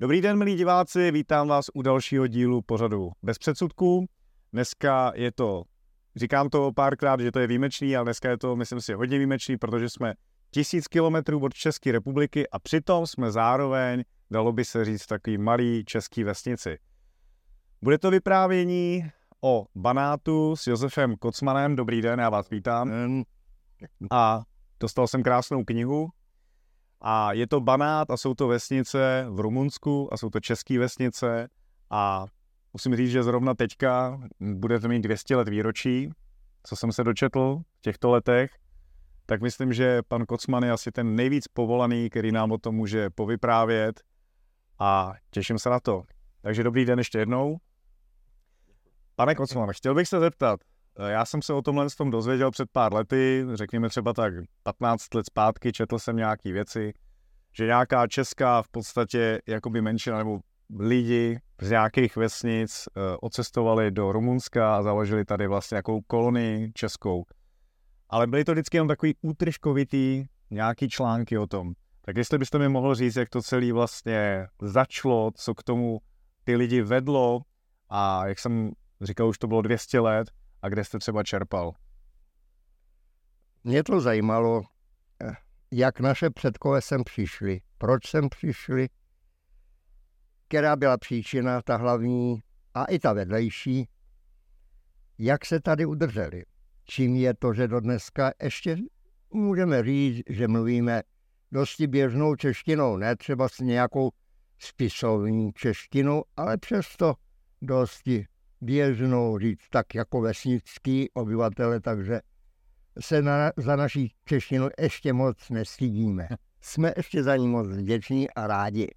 Dobrý den, milí diváci, vítám vás u dalšího dílu pořadu Bez předsudků. Dneska je to, říkám to párkrát, že to je výjimečný, ale dneska je to, myslím si, hodně výjimečný, protože jsme tisíc kilometrů od České republiky a přitom jsme zároveň, dalo by se říct, takový malý český vesnici. Bude to vyprávění o Banátu s Josefem Kocmanem. Dobrý den, já vás vítám. A dostal jsem krásnou knihu, a je to Banát a jsou to vesnice v Rumunsku a jsou to české vesnice a musím říct, že zrovna teďka budete mít 200 let výročí, co jsem se dočetl v těchto letech, tak myslím, že pan Kocman je asi ten nejvíc povolaný, který nám o tom může povyprávět a těším se na to. Takže dobrý den ještě jednou. Pane Kocman, chtěl bych se zeptat, já jsem se o tomhle tom dozvěděl před pár lety, řekněme třeba tak 15 let zpátky, četl jsem nějaké věci, že nějaká česká v podstatě jakoby menšina nebo lidi z nějakých vesnic uh, ocestovali do Rumunska a založili tady vlastně nějakou kolonii českou. Ale byly to vždycky jenom takový útržkovitý nějaký články o tom. Tak jestli byste mi mohl říct, jak to celé vlastně začalo, co k tomu ty lidi vedlo a jak jsem říkal, už to bylo 200 let, a kde jste třeba čerpal? Mě to zajímalo, eh, jak naše předkové sem přišli, proč sem přišli, která byla příčina, ta hlavní a i ta vedlejší, jak se tady udrželi. Čím je to, že do dneska ještě můžeme říct, že mluvíme dosti běžnou češtinou, ne třeba s nějakou spisovní češtinou, ale přesto dosti běžnou říct tak jako vesnický obyvatele, takže se na, za naší češtinu ještě moc nestydíme. Jsme ještě za ní moc vděční a rádi.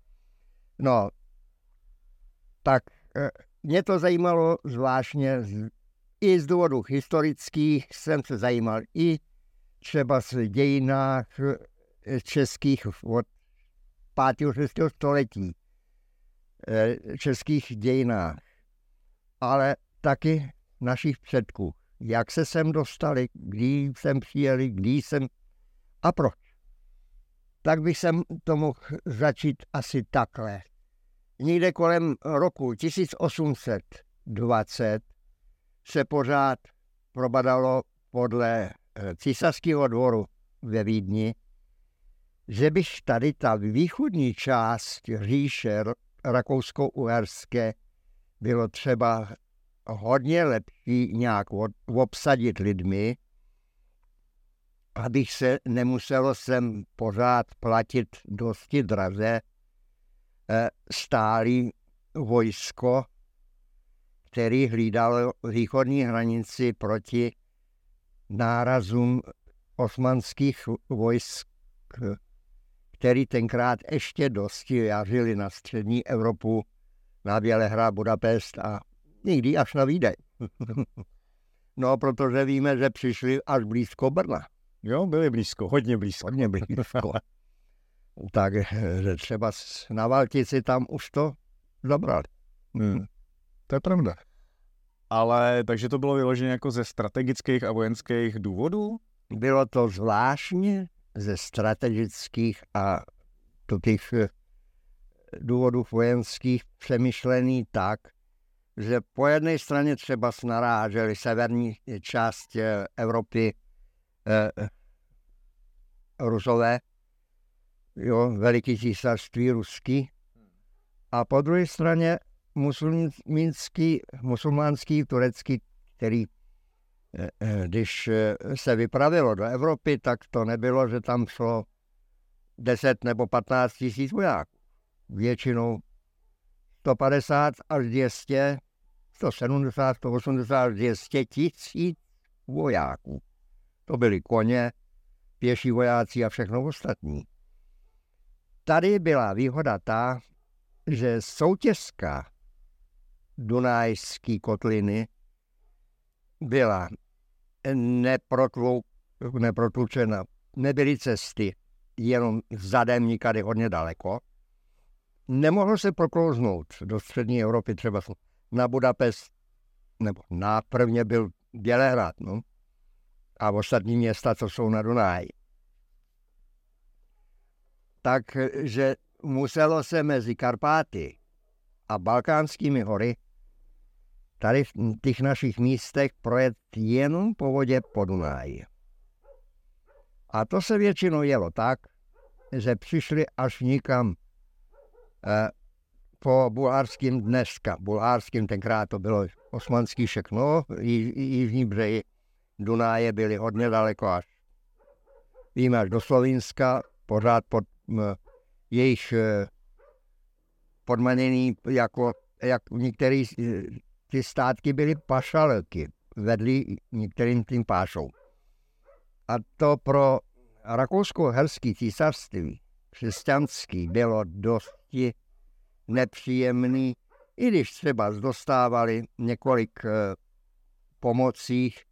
No, tak eh, mě to zajímalo zvláštně z, i z důvodu historických, jsem se zajímal i třeba z dějinách eh, českých od 5. 6. století, eh, českých dějinách ale taky našich předků. Jak se sem dostali, kdy sem přijeli, kdy jsem a proč. Tak bych jsem to mohl začít asi takhle. Někde kolem roku 1820 se pořád probadalo podle eh, císařského dvoru ve Vídni, že bych tady ta východní část říše rakousko-uherské bylo třeba hodně lepší nějak obsadit lidmi, abych se nemuselo sem pořád platit dosti draze eh, stálý vojsko, který hlídal východní hranici proti nárazům osmanských vojsk, který tenkrát ještě dosti jařili na střední Evropu na Bělehrad, Budapest a někdy až na Vídeň. no, protože víme, že přišli až blízko Brna. Jo, byli blízko, hodně blízko. Hodně blízko. Takže třeba na Valtici tam už to zabrali. Hmm. To je pravda. Ale takže to bylo vyloženě jako ze strategických a vojenských důvodů? Bylo to zvláštně ze strategických a těch důvodů vojenských přemýšlený tak, že po jedné straně třeba snaráželi severní část Evropy eh, eh, Rusové, jo, veliký císařství ruský, a po druhé straně musulmánský, musulmánský turecký, který eh, eh, když se vypravilo do Evropy, tak to nebylo, že tam šlo 10 nebo 15 tisíc vojáků většinou 150 až 200, 170, 180 až 200 tisíc vojáků. To byly koně, pěší vojáci a všechno ostatní. Tady byla výhoda ta, že soutězka Dunajské kotliny byla neprotlučena, nebyly cesty jenom zadem nikady hodně daleko, nemohl se proklouznout do střední Evropy, třeba na Budapest, nebo na prvně byl Bělehrad, no, a ostatní města, co jsou na Dunáji. Takže muselo se mezi Karpáty a Balkánskými hory tady v těch našich místech projet jenom po vodě po Dunaji. A to se většinou jelo tak, že přišli až nikam po bulharským dneska. Bulharským tenkrát to bylo osmanský všechno, jižní břehy Dunáje byly hodně daleko až víme až do Slovinska, pořád pod m, jejich eh, podmaněný jako, jak některé ty státky byly pašalky, vedli některým tím pášou. A to pro rakousko-herský císařství křesťanský bylo dosti nepříjemný, i když třeba dostávali několik eh, pomocích,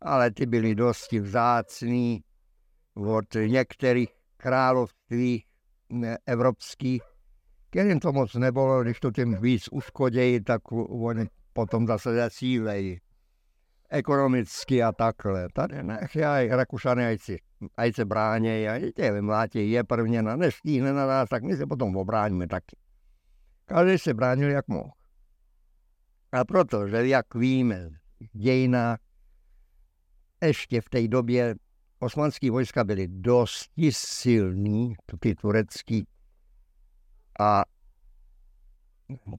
ale ty byly dosti vzácný od některých království evropských, kterým to moc nebylo, když to tím víc uškodějí, tak oni potom zase zasílejí ekonomicky a takhle. Tady nech já Rakušany, ať, se bránějí, a tě vymlátějí je prvně, na nestíhne na nás, tak my se potom obráníme taky. Každý se bránil jak mohl. A protože, jak víme, dějina ještě v té době osmanský vojska byly dosti silný, ty turecký, a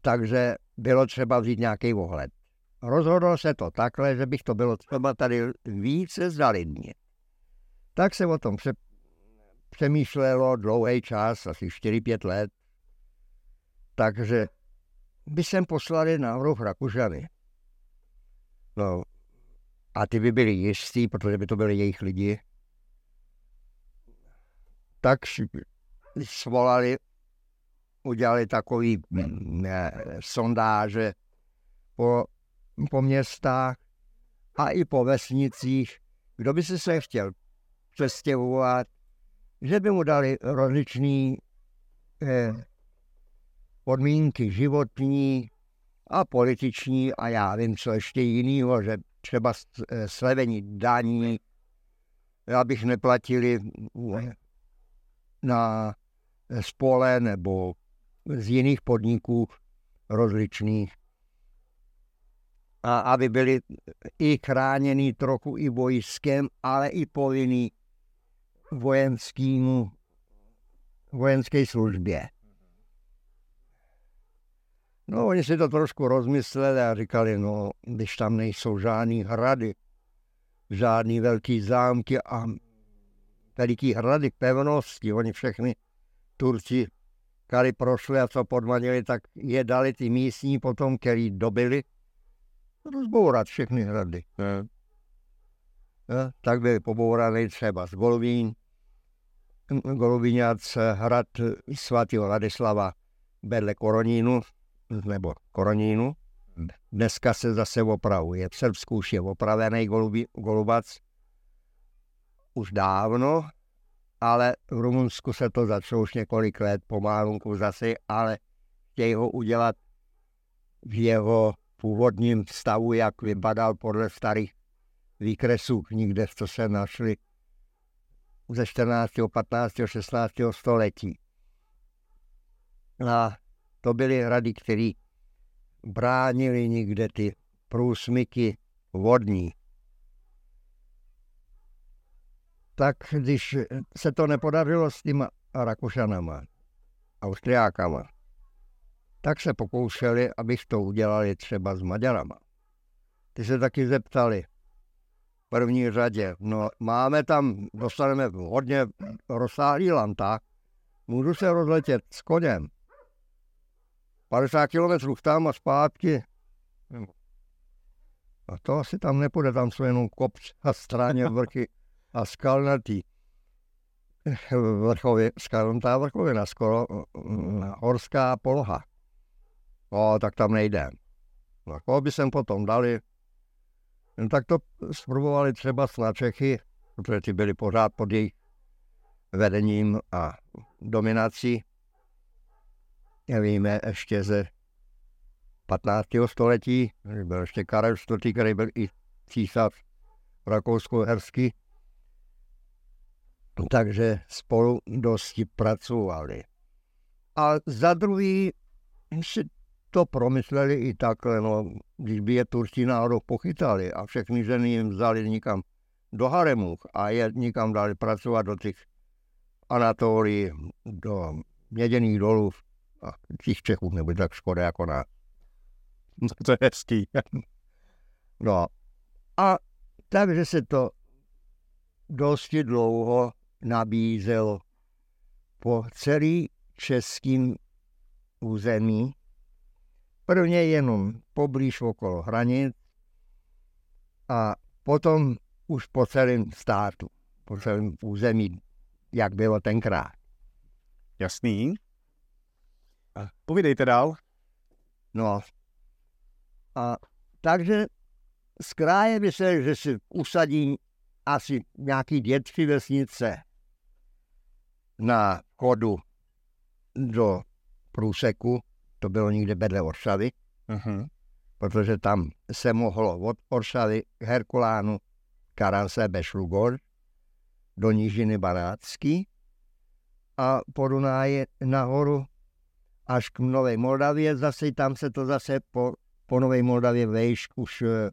takže bylo třeba vzít nějaký ohled. Rozhodlo se to takhle, že bych to bylo třeba tady více zdalidně. Tak se o tom pře- přemýšlelo dlouhý čas, asi 4-5 let. Takže by sem poslali návrh Rakužany. No, a ty by byli jistí, protože by to byli jejich lidi. Tak svolali, udělali takový ne, sondáže po, po městách a i po vesnicích, kdo by si se chtěl přestěhovat, že by mu dali rozličný eh, podmínky životní a političní a já vím, co ještě jiného, že třeba eh, slevení daní, abych neplatili na spole nebo z jiných podniků rozličných. A aby byli i chráněni trochu i vojskem, ale i povinný vojenským, vojenské službě. No, oni si to trošku rozmysleli a říkali, no, když tam nejsou žádný hrady, žádný velký zámky a veliký hrady, pevnosti, oni všechny Turci, kali prošli a co podmanili, tak je dali ty místní potom, který dobili, rozbourat všechny hrady. Ne? Ne? Tak byly pobourány třeba z Golovín, Golovíňac, hrad svatého Ladislava vedle Koronínu, nebo Koronínu. Dneska se zase opravuje. V Srbsku už je opravený Golubac už dávno, ale v Rumunsku se to začalo už několik let pomalu zase, ale chtějí ho udělat v jeho původním stavu, jak vypadal podle starých výkresů nikde, co se našli ze 14., 15., 16. století. A to byly hrady, které bránili někde ty průsmyky vodní. Tak když se to nepodařilo s těma Rakušanama, Austriákama, tak se pokoušeli, abych to udělali třeba s Maďarama. Ty se taky zeptali první řadě, no máme tam, dostaneme hodně rozsáhlý lanta, můžu se rozletět s koněm. 50 kilometrů tam a zpátky. A to asi tam nepůjde, tam jsou jenom kopc a stráně vrchy a skalnatý vrchově, skalnatá vrchovina, skoro horská poloha. No, tak tam nejde. No, koho by sem potom dali? No, tak to zprobovali třeba na Čechy, protože ty byli pořád pod jejich vedením a dominací víme ještě ze 15. století, byl ještě Karel IV., který byl i císař rakousko-herský, takže spolu dosti pracovali. A za druhý to promysleli i takhle, no, když by je Turci náhodou pochytali a všechny ženy jim vzali nikam do haremů a je nikam dali pracovat do těch Anatolii, do měděných dolů a těch Čechů nebude tak škoda jako na. No, to je hezký. No a takže se to dosti dlouho nabízelo po celý českým území. Prvně jenom poblíž okolo hranic a potom už po celém státu, po celém území, jak bylo tenkrát. Jasný. Povídejte dál. No. A takže z kraje by se, že si usadí asi nějaký dvě, tři vesnice na chodu do průseku, to bylo někde vedle Oršavy, uh-huh. protože tam se mohlo od Oršavy k Herkulánu Karance Bešlugor do Nížiny Banácky a po Dunáje nahoru až k Nové Moldavě, zase tam se to zase po, po Nové Moldavě vejš už e,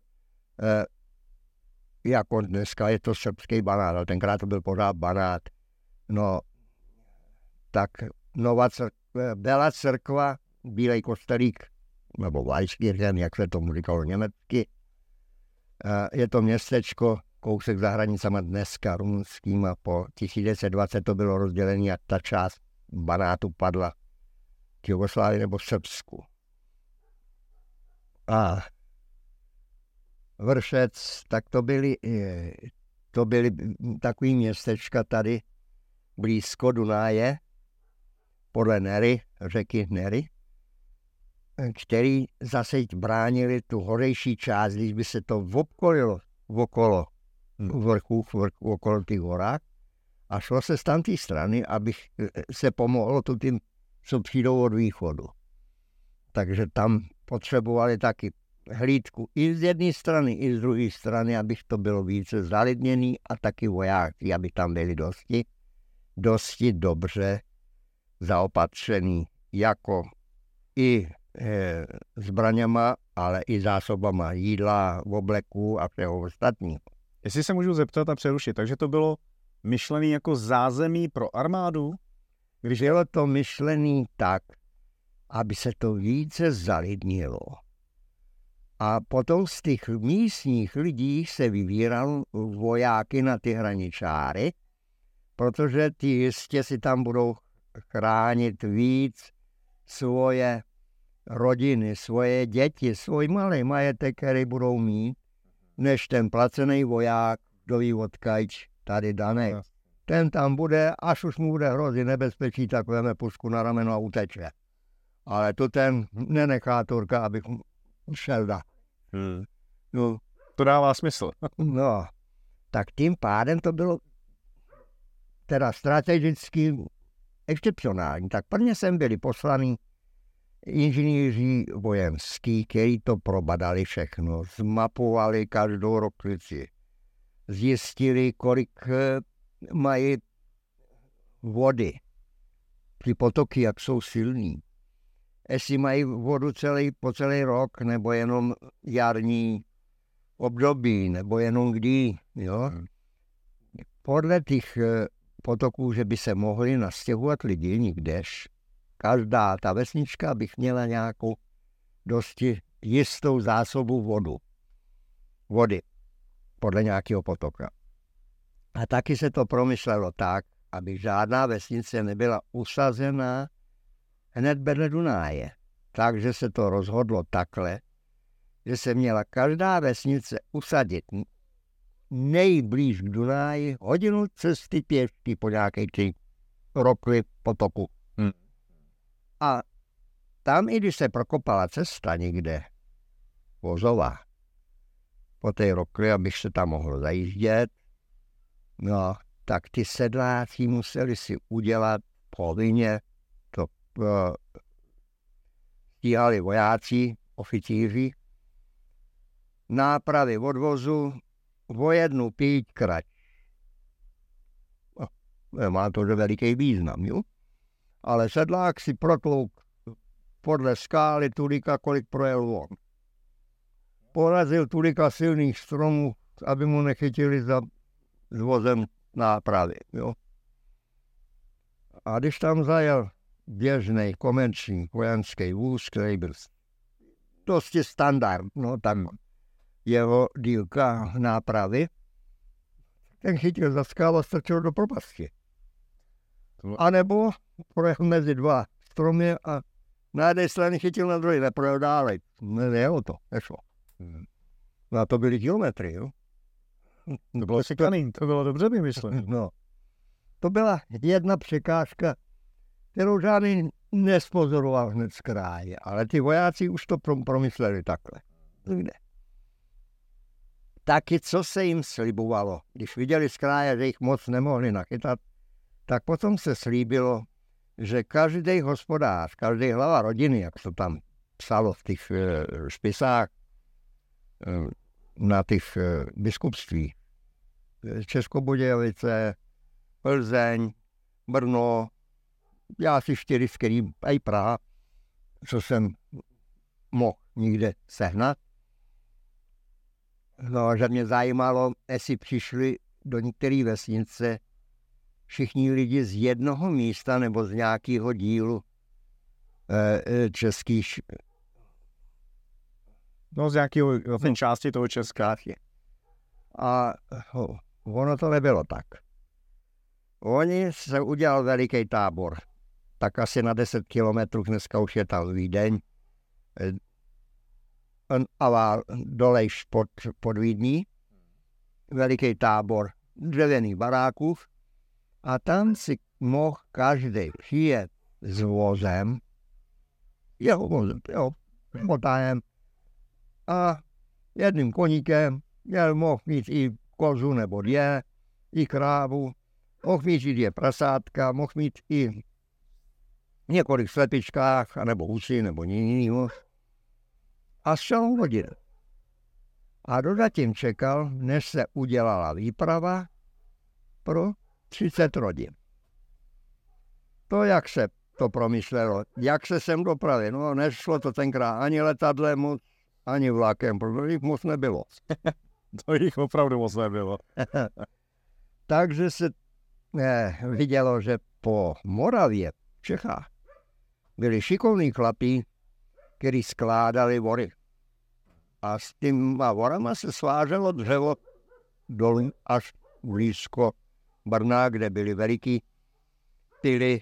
jako dneska je to srbský banát, ale tenkrát to byl pořád banát. No, tak nová církva, byla církva, Bílej kostelík, nebo Weisskirchen, jak se tomu říkalo německy. Je to městečko, kousek za hranicama dneska rumunským a po 1920 to bylo rozdělené a ta část banátu padla k Jugoslávii nebo Srbsku. A Vršec, tak to byly, to byly takový městečka tady blízko Dunáje, podle Nery, řeky Nery, který zase bránili tu horejší část, když by se to obkolilo okolo hmm. vrchů, vrchů okolo těch horách a šlo se z té strany, aby se pomohlo tu tím, co přijdou od východu. Takže tam potřebovali taky hlídku i z jedné strany, i z druhé strany, aby to bylo více zalidněný a taky vojáky, aby tam byli dosti, dosti dobře zaopatřený, jako i zbraněma, ale i zásobama jídla, obleku a všeho ostatního. Jestli se můžu zeptat a přerušit, takže to bylo myšlený jako zázemí pro armádu? Když bylo to myšlený tak, aby se to více zalidnilo a potom z těch místních lidí se vybíral vojáky na ty hraničáry, protože ty jistě si tam budou chránit víc svoje rodiny, svoje děti, svůj malý majetek, který budou mít, než ten placený voják, kdo ví odkajč, tady daný. Ten tam bude, až už mu bude hrozit nebezpečí, tak veme pušku na rameno a uteče. Ale to ten nenechá Turka, abych šel dát. Hmm. No, to dává smysl. no, tak tím pádem to bylo teda strategicky excepcionální. Tak prvně jsem byli poslaný inženýři vojenský, kteří to probadali všechno, zmapovali každou roklici, zjistili, kolik eh, mají vody, ty potoky, jak jsou silní jestli mají vodu celý, po celý rok, nebo jenom jarní období, nebo jenom kdy, jo. Hmm. Podle těch eh, potoků, že by se mohli nastěhovat lidi nikdež, každá ta vesnička bych měla nějakou dosti jistou zásobu vodu. Vody podle nějakého potoka. A taky se to promyslelo tak, aby žádná vesnice nebyla usazená hned vedle Dunáje. Takže se to rozhodlo takhle, že se měla každá vesnice usadit nejblíž k Dunáji hodinu cesty pěšky po nějaké tři rokli potoku. A tam, i když se prokopala cesta někde, vozová, po té rokli, abych se tam mohl zajíždět, no, tak ty sedláci museli si udělat povinně Eh, stíhali vojáci, oficíři, nápravy odvozu o jednu pít krať. No, má to veliký význam, jo? Ale sedlák si protlouk podle skály tulika, kolik projel on. Porazil tulika silných stromů, aby mu nechytili za s vozem nápravy. Jo. A když tam zajel běžný komerční vojenský vůz, který byl dosti standard, no tam jeho dílka nápravy, ten chytil za skálu a strčil do propasti. A nebo projel mezi dva stromy a na jedné straně chytil, na druhé neprojel dále. Ne, ne, to, nešlo. Hmm. No a to byly kilometry, jo. To bylo šikaný, to bylo dobře vymyšlené. No. To byla jedna překážka, kterou žádný nespozoroval hned z kráje, ale ty vojáci už to promysleli takhle. Kde? Taky co se jim slibovalo, když viděli z kráje, že jich moc nemohli nachytat, tak potom se slíbilo, že každý hospodář, každý hlava rodiny, jak to tam psalo v těch e, spisách, e, na těch e, biskupství, Českobudějovice, Plzeň, Brno, já si čtyři, z kterým i Praha, co jsem mohl nikde sehnat. No, že mě zajímalo, jestli přišli do některé vesnice všichni lidi z jednoho místa nebo z nějakého dílu eh, eh českých. No z nějakého vlastně no, části toho Česká. A oh, ono to nebylo tak. Oni se udělal veliký tábor. Tak asi na 10 kilometrů dneska už je tam Vídeň. Eh, a dolejš pod, pod Vídní. Veliký tábor dřevěných baráků a tam si mohl každý přijet s vozem, jeho vozem, jeho motajem a jedným koníkem měl mohl mít i kozu nebo dvě, i krávu, mohl mít i dvě prasátka, mohl mít i několik slepičkách, anebo husy, nebo jiného. A s celou hodinu. A dozatím čekal, než se udělala výprava pro 30 rodin. To, jak se to promyslelo, jak se sem dopravit, no nešlo to tenkrát ani letadlem moc, ani vlakem, protože jich moc nebylo. to jich opravdu moc nebylo. Takže se eh, vidělo, že po Moravě v Čechách byli šikovní chlapí, kteří skládali vory. A s těma vorama se sváželo dřevo dolů až blízko Brna, kde byly veliký tyly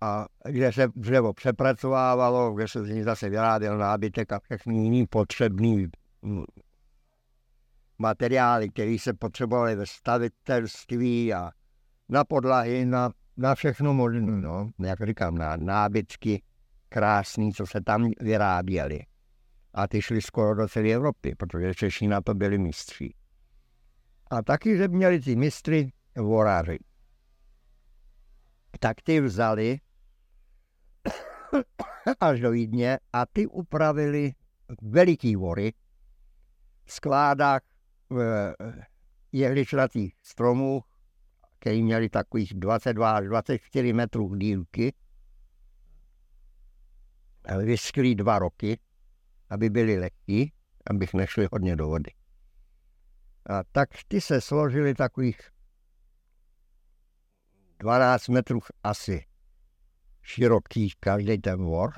a kde se dřevo přepracovávalo, kde se z ní zase vyráběl nábytek a všechny jiný potřebný mm, materiály, které se potřebovaly ve stavitelství a na podlahy, na, na všechno možné, no, jak říkám, na nábytky krásný, co se tam vyráběly. A ty šly skoro do celé Evropy, protože Češi na to byli mistři. A taky, že měli ty mistry voráři. Tak ty vzali až do Vídně a ty upravili veliký vory v skládách v jehličnatých stromů, který měli takových 22 až 24 metrů dílky. Vyskli dva roky, aby byli lehký, abych nešli hodně do vody. A tak ty se složili takových 12 metrů asi široký každý ten vor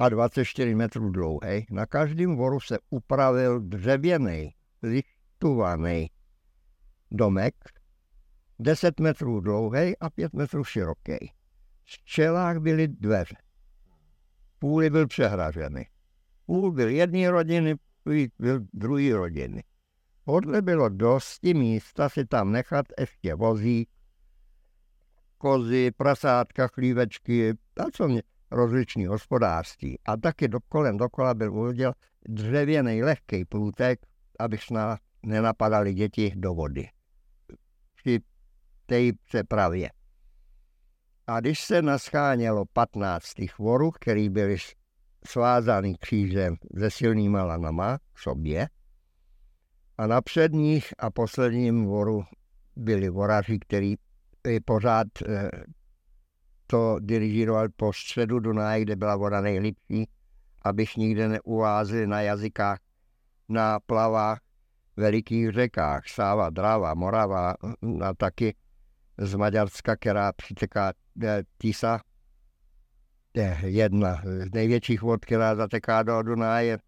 a 24 metrů dlouhý. Na každém voru se upravil dřevěný, lištovaný domek, 10 metrů dlouhý a 5 metrů široký. V čelách byly dveře. Půl byl přehražený. Půl byl jedné rodiny, půl byl druhé rodiny. Podle bylo dosti místa si tam nechat ještě vozík, kozy, prasátka, chlívečky, a co mě, rozličný hospodářství. A taky do, kolem dokola byl uděl dřevěný lehký průtek, aby na, nenapadali děti do vody. Při té přepravě. A když se naschánělo 15 těch vorů, který byli svázaný křížem se silnýma lanama k sobě, a na předních a posledním voru byli voraři, kteří pořád eh, to dirižoval po středu Dunaje, kde byla voda nejlepší, abych nikde neuvázil na jazykách, na plavách, velikých řekách, Sáva, Drava, Morava a taky z Maďarska, která přiteká Tisa, je jedna z největších vod, která zateká do Dunaje.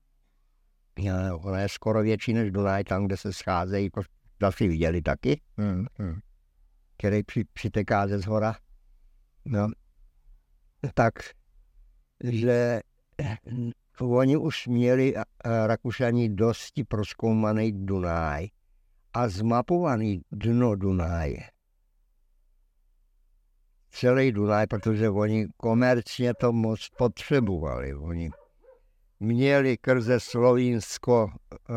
Ona je skoro větší než Dunaj, tam, kde se scházejí, to asi viděli taky, hmm, hmm. Který při, přiteká ze zhora. No, tak, že oni už měli Rakušani dosti proskoumaný Dunaj a zmapovaný dno Dunaje. Celý Dunaj, protože oni komerčně to moc potřebovali. Oni měli krze Slovínsko uh,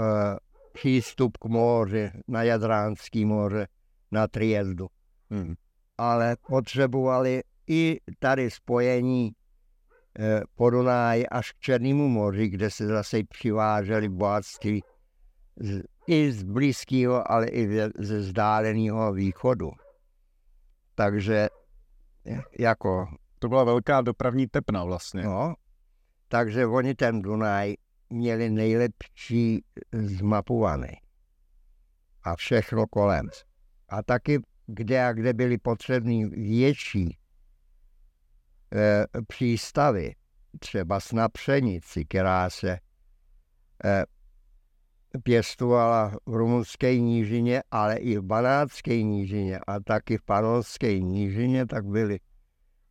přístup k moři, na Jadránský moře, na Triezdu. Hmm. Ale potřebovali i tady spojení eh, po Dunáji až k Černému moři, kde se zase přiváželi bohatství z, i z blízkého, ale i ze vzdáleného východu. Takže jako... To byla velká dopravní tepna vlastně. No, takže oni ten Dunaj měli nejlepší zmapovaný. A všechno kolem. A taky kde a kde byly potřební větší e, přístavy, třeba na pšenici, která se e, pěstovala v rumunské nížině, ale i v banátské nížině a taky v panonské nížině, tak byly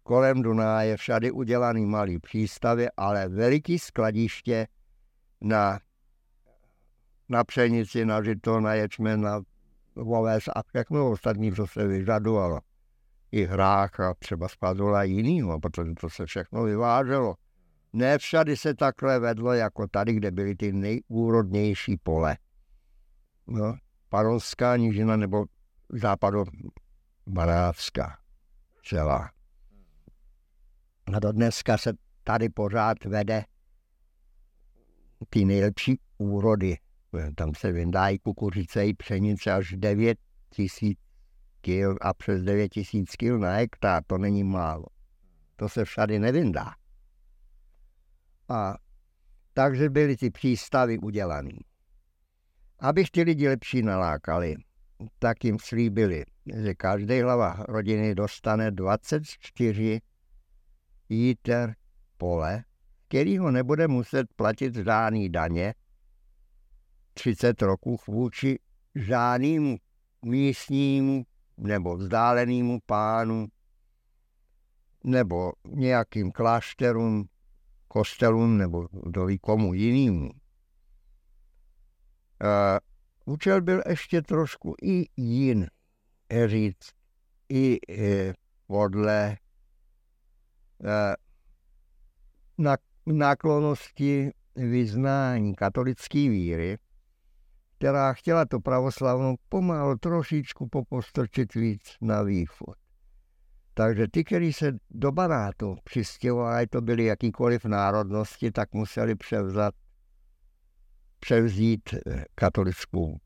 kolem Dunáje všady udělaný malý přístavy, ale veliký skladiště na, na pšenici, na žito, na ječmen, na oves a všechno ostatní, co se vyžadovalo. I hrách a třeba spadla jinýho, protože to se všechno vyváželo. Ne všady se takhle vedlo, jako tady, kde byly ty nejúrodnější pole. No, Paronská nížina nebo západo Banávská celá. A do dneska se tady pořád vede ty nejlepší úrody. Tam se vyndají kukuřice i pšenice až 9 tisíc kil a přes 9 tisíc kil na hektar, to není málo. To se všady nevyndá. A takže byly ty přístavy udělané. Abych ty lidi lepší nalákali, tak jim slíbili, že každý hlava rodiny dostane 24 jíter pole, ho nebude muset platit žádný daně 30 roků vůči žádnému místnímu nebo vzdálenému pánu nebo nějakým klášterům, kostelům nebo ví komu jinému. Uh, účel byl ještě trošku i jin, říct, i e, podle e, na, náklonosti vyznání katolické víry, která chtěla to pravoslavnou pomalu trošičku popostrčit víc na východ. Takže ty, kteří se do Banátu přistěhovali, to byly jakýkoliv národnosti, tak museli převzat, převzít eh, katolickou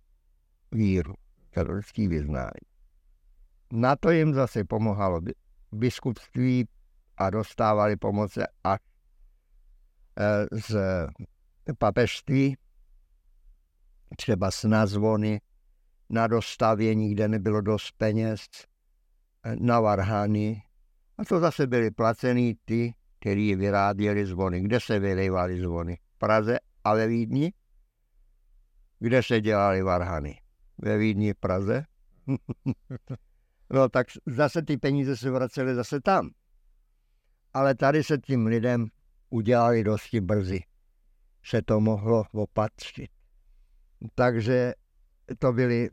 víru, katolický vyznání. Na to jim zase pomohlo biskupství a dostávali pomoce až eh, z papežství, třeba s nazvony, na dostavění, kde nebylo dost peněz, na varhany. A to zase byli placený ty, kteří vyráběli zvony. Kde se vylejvali zvony? V Praze a ve Vídni? Kde se dělali varhany? Ve Vídni v Praze? no tak zase ty peníze se vracely zase tam. Ale tady se tím lidem udělali dosti brzy. Se to mohlo opatřit. Takže to byly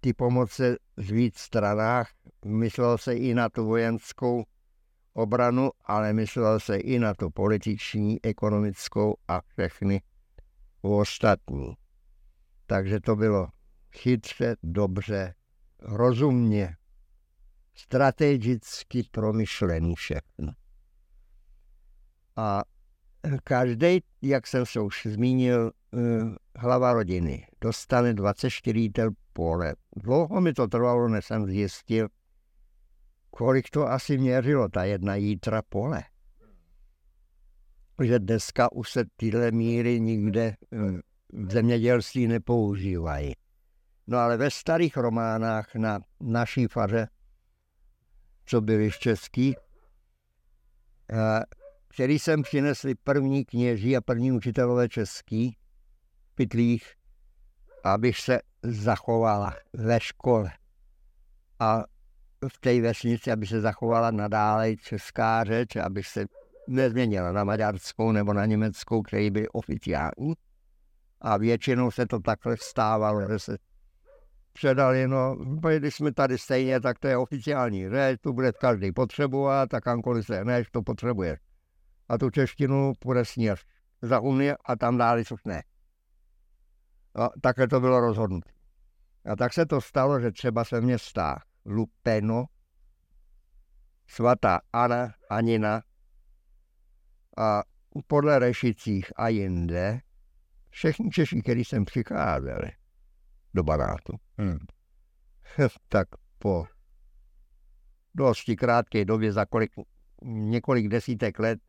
ty pomoce z víc stranách. Myslel se i na tu vojenskou obranu, ale myslel se i na tu političní, ekonomickou a všechny ostatní. Takže to bylo chytře, dobře, rozumně, strategicky promyšlený všechno. A každý, jak jsem se už zmínil, eh, hlava rodiny dostane 24 tel pole. Dlouho mi to trvalo, než jsem zjistil, kolik to asi měřilo, ta jedna jítra pole. Že dneska už se tyhle míry nikde eh, v zemědělství nepoužívají. No ale ve starých románách na naší faře, co byli z český, eh, který jsem přinesli první kněží a první učitelové český v pytlích, abych se zachovala ve škole. A v té vesnici, aby se zachovala nadále česká řeč, aby se nezměnila na maďarskou nebo na německou, který by oficiální. A většinou se to takhle stávalo, že se předali, no, když jsme tady stejně, tak to je oficiální řeč, tu bude každý potřebovat, tak ankoliv se než to potřebuje. A tu češtinu půjde snír za Unie a tam dále což ne. No, takhle to bylo rozhodnuté. A tak se to stalo, že třeba se městách Lupeno, svatá Anna, Anina a podle Rešicích a jinde, všichni Češi, kteří sem přicházeli do Banátu, hmm. tak po dosti krátké době, za kolik, několik desítek let,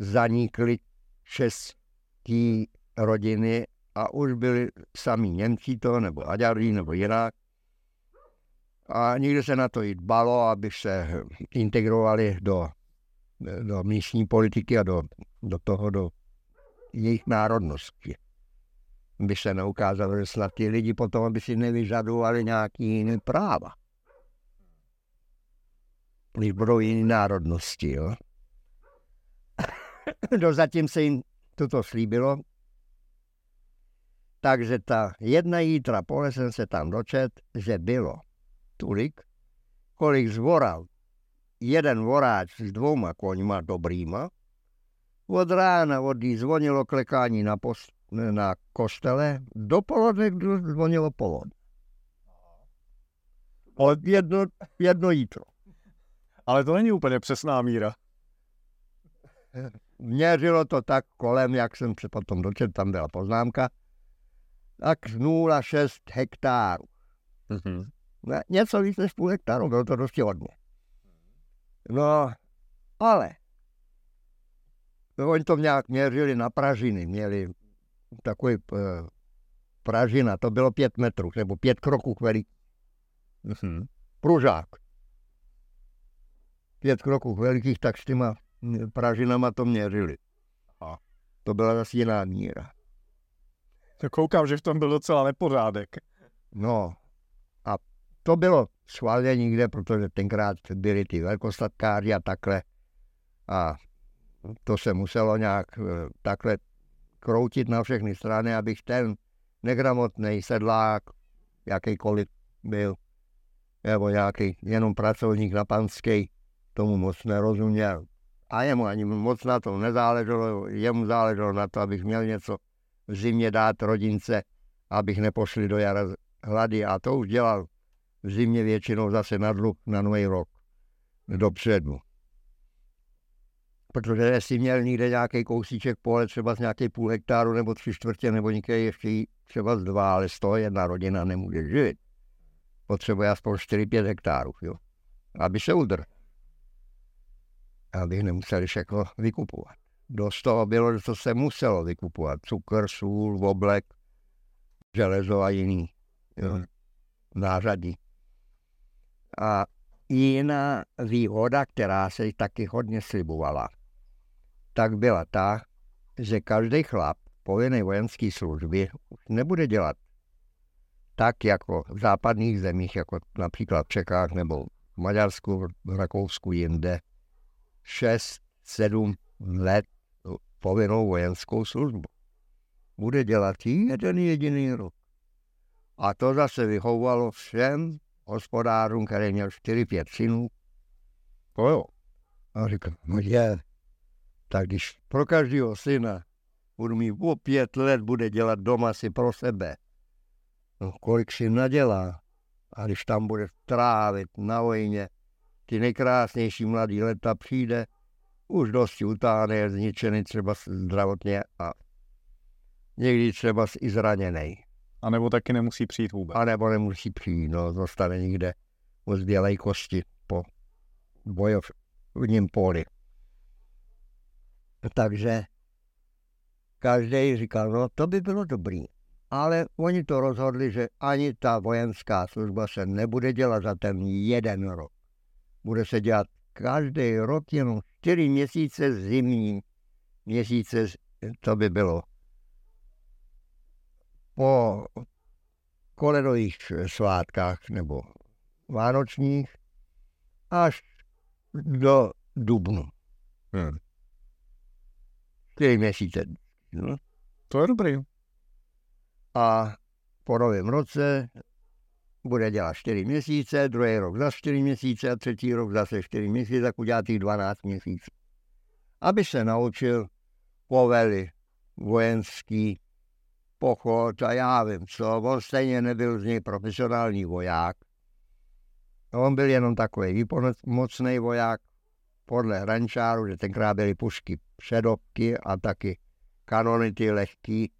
zanikly české rodiny a už byli sami Němci to, nebo Aďarí, nebo jinak. A nikdy se na to i dbalo, aby se integrovali do, do místní politiky a do, do toho, do jejich národnosti. By se neukázalo, že snad ti lidi potom by si nevyžadovali nějaký jiný práva. Když budou jiné národnosti, jo. Dozatím se jim toto slíbilo, takže ta jedna jítra pole jsem se tam dočet, že bylo tolik, kolik zvoral jeden voráč s dvouma koňma dobrýma. Od rána, od zvonilo klekání na, post, na kostele, do poledne, kdy zvonilo polod. Ale jedno, jedno jítro. Ale to není úplně přesná míra. Měřilo to tak kolem, jak jsem se potom dočet, tam byla poznámka, tak 0,6 hektárů. Mm-hmm. Něco víc než půl hektáru, bylo to dosti hodně. No, ale oni to nějak měřili na pražiny, měli takový uh, pražina, to bylo pět metrů, nebo pět kroků veliký. Mm-hmm. Pružák. Pět kroků velikých, tak s těma pražinama to měřili. A to byla zase jiná míra. To koukám, že v tom byl docela nepořádek. No, a to bylo schválně nikde, protože tenkrát byly ty velkostatkáři a takhle. A to se muselo nějak eh, takhle kroutit na všechny strany, abych ten negramotný sedlák, jakýkoliv byl, nebo nějaký jenom pracovník na panský, tomu moc nerozuměl. A jemu ani moc na to nezáleželo, jemu záleželo na to, abych měl něco v zimě dát rodince, abych nepošli do jara hlady. A to už dělal v zimě většinou zase na dluh na nový rok dopředu. Protože jestli měl někde nějaký kousíček pole, třeba z nějaký půl hektáru nebo tři čtvrtě, nebo někde ještě třeba z dva, ale z toho jedna rodina nemůže živit. Potřebuje aspoň 4-5 hektárů, jo. Aby se udr. Aby nemuseli všechno vykupovat dost toho bylo, že to se muselo vykupovat. Cukr, sůl, oblek, železo a jiný jo, nářadí. A jiná výhoda, která se taky hodně slibovala, tak byla ta, že každý chlap povinný vojenské služby nebude dělat tak jako v západních zemích, jako například v Čechách nebo v Maďarsku, v Rakousku, jinde, 6-7 let povinnou vojenskou službu. Bude dělat jeden jediný rok. A to zase vyhovovalo všem hospodářům, který měl 4-5 synů. To jo. A říkal, no je, tak když pro každého syna budu mít o pět let, bude dělat doma si pro sebe. No, kolik si nadělá. A když tam bude trávit na vojně, ty nejkrásnější mladý leta přijde, už dosti utáhne, zničený třeba zdravotně a někdy třeba i zraněný. A nebo taky nemusí přijít vůbec. A nebo nemusí přijít, no, zostane někde u zbělej kosti po bojovním poli. Takže každý říkal, no to by bylo dobrý. Ale oni to rozhodli, že ani ta vojenská služba se nebude dělat za ten jeden rok. Bude se dělat každý rok jenom čtyři měsíce zimní měsíce, to by bylo po koledových svátkách nebo vánočních až do dubnu. Hmm. Čtyři měsíce. No. To je dobrý. A po novém roce bude dělat čtyři měsíce, druhý rok za čtyři měsíce a třetí rok zase čtyři měsíce, tak udělá těch 12 měsíců. Aby se naučil povely vojenský pochod a já vím co, on stejně nebyl z něj profesionální voják. On byl jenom takový výpomocný voják podle hrančáru, že tenkrát byly pušky předovky a taky kanony ty lehký,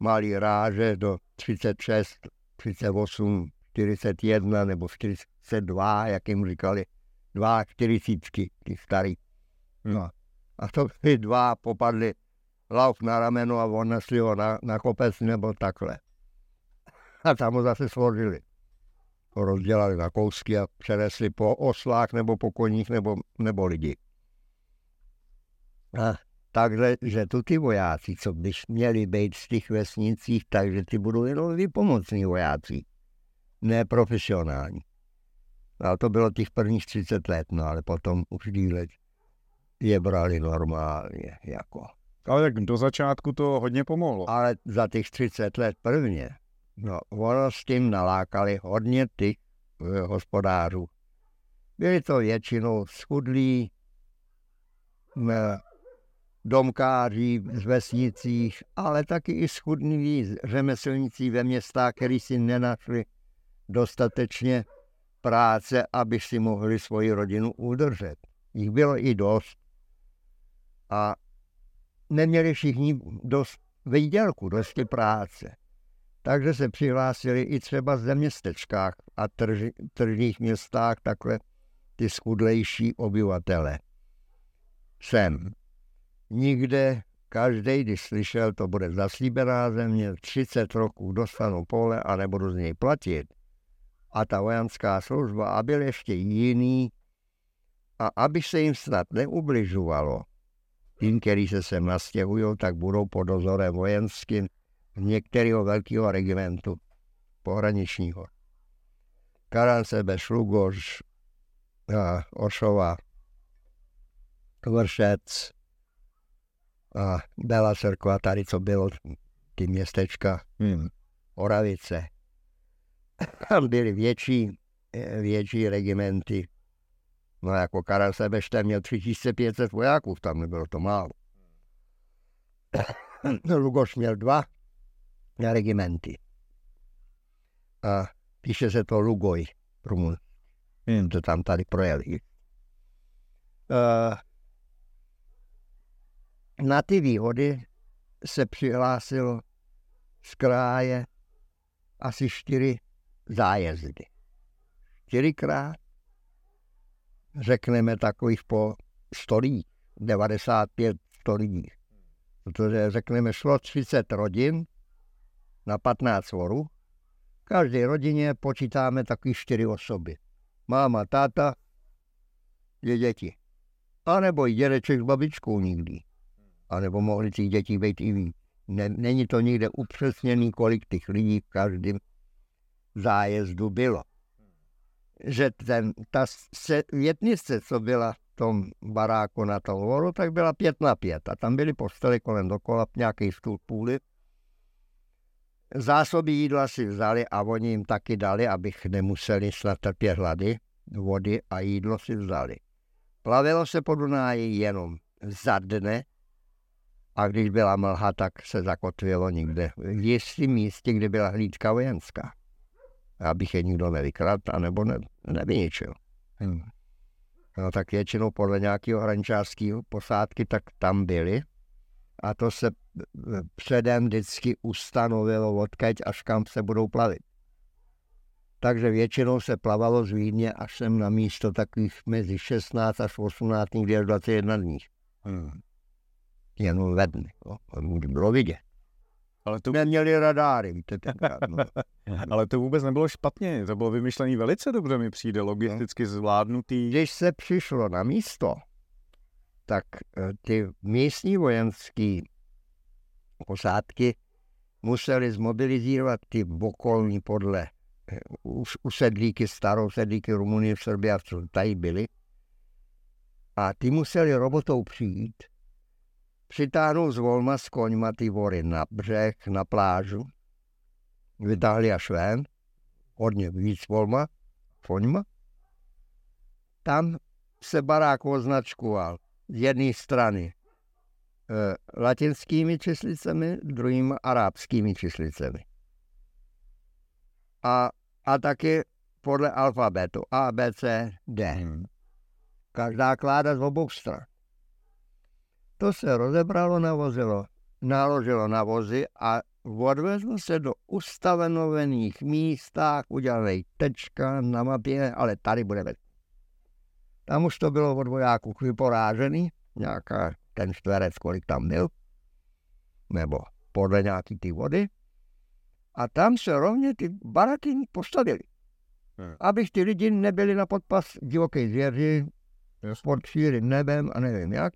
malý ráže do 36, 38, 41 nebo 42, jak jim říkali, dva čtyřicítky, ty starý. No. A to by dva popadli lauf na rameno a odnesli ho na, na kopec nebo takhle. A tam ho zase složili. Ho rozdělali na kousky a přenesli po oslách nebo po koních nebo, nebo lidi. A takže že tu ty vojáci, co byš měli být z těch vesnicích, takže ty budou jenom vypomocní vojáci, ne profesionální. A to bylo těch prvních 30 let, no ale potom už dílet je brali normálně, jako. Ale tak do začátku to hodně pomohlo. Ale za těch 30 let prvně, no, ono s tím nalákali hodně těch eh, hospodářů. Byli to většinou schudlí eh, domkáři z vesnicích, ale taky i schudní řemeslníci ve městách, kteří si nenašli dostatečně práce, aby si mohli svoji rodinu udržet. Jich bylo i dost. A neměli všichni dost výdělku, dost práce. Takže se přihlásili i třeba v městečkách a trž, tržních městách takhle ty skudlejší obyvatele. Sem. Nikde, každý, když slyšel, to bude zaslíbená země, 30 roků dostanu pole a nebudu z něj platit. A ta vojenská služba, a byl ještě jiný, a aby se jim snad neubližovalo, tím, který se sem nastěhují, tak budou pod dozorem vojenským některého velkého regimentu pohraničního. Karansebe, Šlugoš, Ošova, Vršec a Bela Cerkva, tady co bylo, ty městečka, hmm. Oravice. Tam byly větší, větší regimenty No jako Karel Sebešte měl 3500 vojáků, tam nebylo to málo. Lugoš měl dva regimenty. A píše se to Lugoj, Rumun. Hmm. To tam tady projeli. Uh, na ty výhody se přihlásilo z kraje asi čtyři zájezdy. Čtyřikrát řekneme takových po 100 lidí, 95 100 lidí. Protože řekneme, šlo 30 rodin na 15 vorů. Každé rodině počítáme taky 4 osoby. Máma, táta, dvě děti. A nebo i dědeček s babičkou nikdy. A nebo mohli těch dětí být i víc. Není to nikde upřesněný, kolik těch lidí v každém zájezdu bylo že ten, ta větnice, co byla v tom baráku na tom horu, tak byla pět na pět a tam byly postely kolem dokola, nějaký stůl půly. Zásoby jídla si vzali a oni jim taky dali, abych nemuseli snad trpět hlady, vody a jídlo si vzali. Plavilo se po Dunáji jenom za dne a když byla mlha, tak se zakotvilo někde v jistém místě, kde byla hlídka vojenská abych je nikdo nevykradl, anebo ne, nevyničil. Hmm. No, tak většinou podle nějakého hrančářského posádky, tak tam byli. A to se předem vždycky ustanovilo, odkaď až kam se budou plavit. Takže většinou se plavalo z Vídně až sem na místo takových mezi 16 až 18, někdy až 21 dní. Hmm. Jenom ve dny. No, bylo vidět. Ale to... Neměli radáry, víte, tenkrát, no. Ale to vůbec nebylo špatně, to bylo vymyšlené velice dobře, mi přijde, logisticky no. zvládnutý. Když se přišlo na místo, tak eh, ty místní vojenské posádky museli zmobilizovat ty okolní podle eh, usedlíky, starou sedlíky Rumunie a co tady byli. A ty museli robotou přijít Přitáhnou z volma s koňma ty vory na břeh, na plážu. Vytáhli až ven, hodně víc volma, koňma. Tam se barák označkoval z jedné strany e, latinskými číslicemi, druhými arabskými číslicemi. A, a taky podle alfabetu A, B, C, D. Hmm. Každá kláda z obou stran. To se rozebralo, navozilo, naložilo na vozy a odvezlo se do ustavenovaných místách, udělali tečka na mapě, ale tady budeme. Tam už to bylo od vojáků vyporážený, nějaká ten čtverec, kolik tam byl, nebo podle nějaký ty vody. A tam se rovně ty baraky postavili. Hmm. Abych ty lidi nebyli na podpas divoké zvěři, pod nebem a nevím jak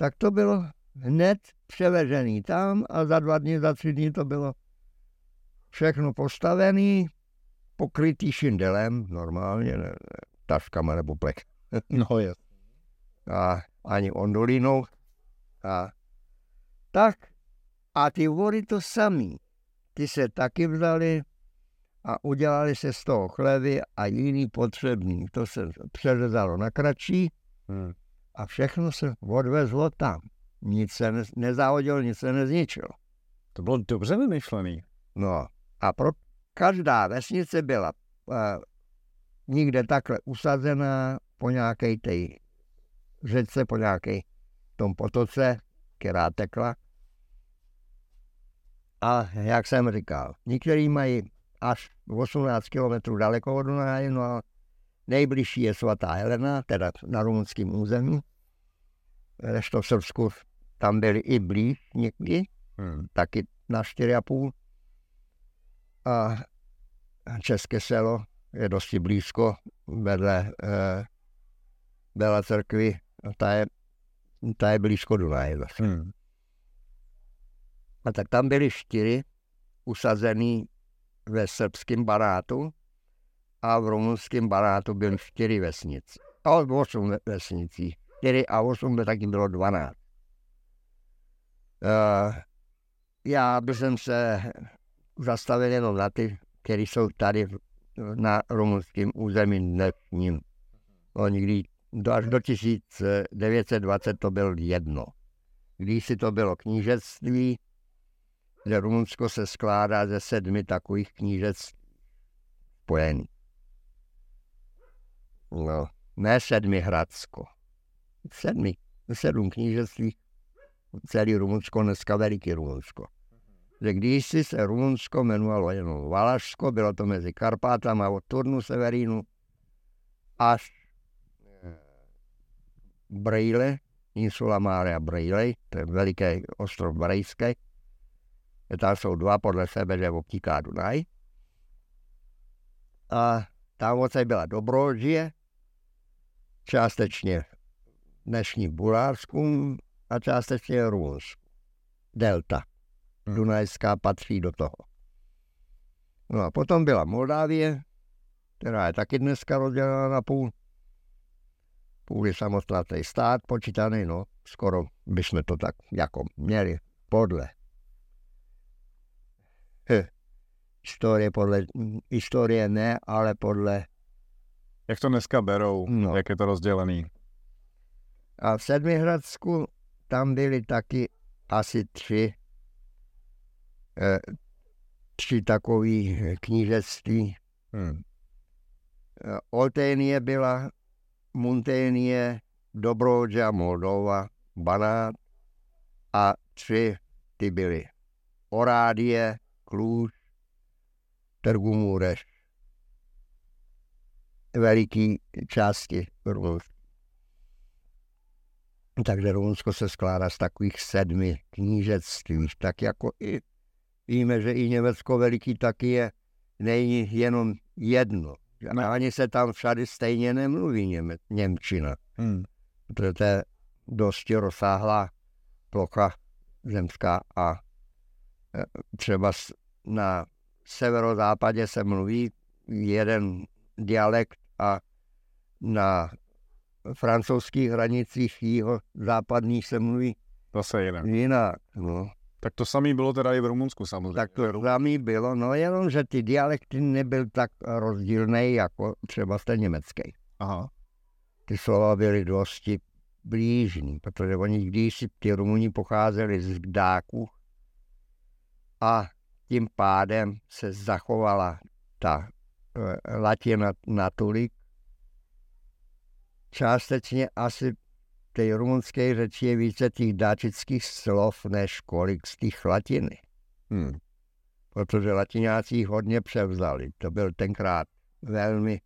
tak to bylo hned převežený tam a za dva dny, za tři dny to bylo všechno postavený, pokrytý šindelem, normálně, ne, ne, taškama nebo plek. No je. A ani ondolinou. A tak a ty vody to samý. Ty se taky vzali a udělali se z toho chlevy a jiný potřebný. To se přeřezalo na kratší hmm a všechno se odvezlo tam. Nic se ne, nezávodilo, nic se nezničilo. To bylo dobře vymyšlený. No a pro každá vesnice byla uh, nikde takhle usazená po nějaké té řece, po nějaké tom potoce, která tekla. A jak jsem říkal, některý mají až 18 km daleko od Dunaje, no a nejbližší je svatá Helena, teda na rumunském území to v Srbsku tam byli i blíž někdy, hmm. taky na 4,5. A České selo je dosti blízko vedle eh, Bela Cerkvy. Ta je, ta je blízko Dunaje zase. Hmm. A tak tam byli čtyři usazený ve srbském barátu a v rumunském barátu byly čtyři vesnice. A osm vesnicí. 4 a 8 by taky bylo 12. Uh, eh, já bych se zastavil jenom na ty, které jsou tady na rumunském území dnešním. No, nikdy až do 1920 to bylo jedno. Když si to bylo knížectví, že Rumunsko se skládá ze sedmi takových knížectví spojených. No, ne sedmi Hradsko sedmi, sedm knížectví, celý Rumunsko, dneska veliký Rumunsko. Že když si se Rumunsko jmenovalo jenom Valašsko, bylo to mezi Karpátama od Turnu Severínu až eh, Brejle, insula Mária Brejle, to je veliký ostrov Brejský. Tam jsou dva podle sebe, že obtíká Dunaj. A tam odsaď byla Dobrožie, částečně dnešní Bulharsku a částečně Rumunsku. Delta. Hmm. Dunajská patří do toho. No a potom byla Moldávie, která je taky dneska rozdělena na půl. Půl je samostatný stát počítaný, no, skoro bychom to tak jako měli podle He. historie, podle, historie ne, ale podle... Jak to dneska berou, no. jak je to rozdělený? A v Sedmihradsku tam byly taky asi tři, eh, tři takové knížectví. Hmm. Eh, Olténie byla, Munténie, Dobrodža, Moldova, Banát a tři ty byly. Orádie, Kluž, Tergumureš veliké části Rumunska. Takže Rumunsko se skládá z takových sedmi knížectví, tak jako i víme, že i Německo veliký taky je, není jenom jedno. Ne. Ani se tam všady stejně nemluví Něme, Němčina. Hmm. Protože to je dosti rozsáhlá plocha zemská a e, třeba na severozápadě se mluví jeden dialekt a na francouzských hranicích jeho západních se mluví Zase jinak. Jinak, no. Tak to samé bylo teda i v Rumunsku samozřejmě. Tak to samé bylo, no jenom, že ty dialekty nebyl tak rozdílný jako třeba ten německý. Aha. Ty slova byly dosti blížní, protože oni když si ty Rumuni pocházeli z Gdáku a tím pádem se zachovala ta e, latina natolik, částečně asi té rumunské řeči je více těch dáčických slov než kolik z těch latiny. Hmm. Protože latináci hodně převzali. To byl tenkrát velmi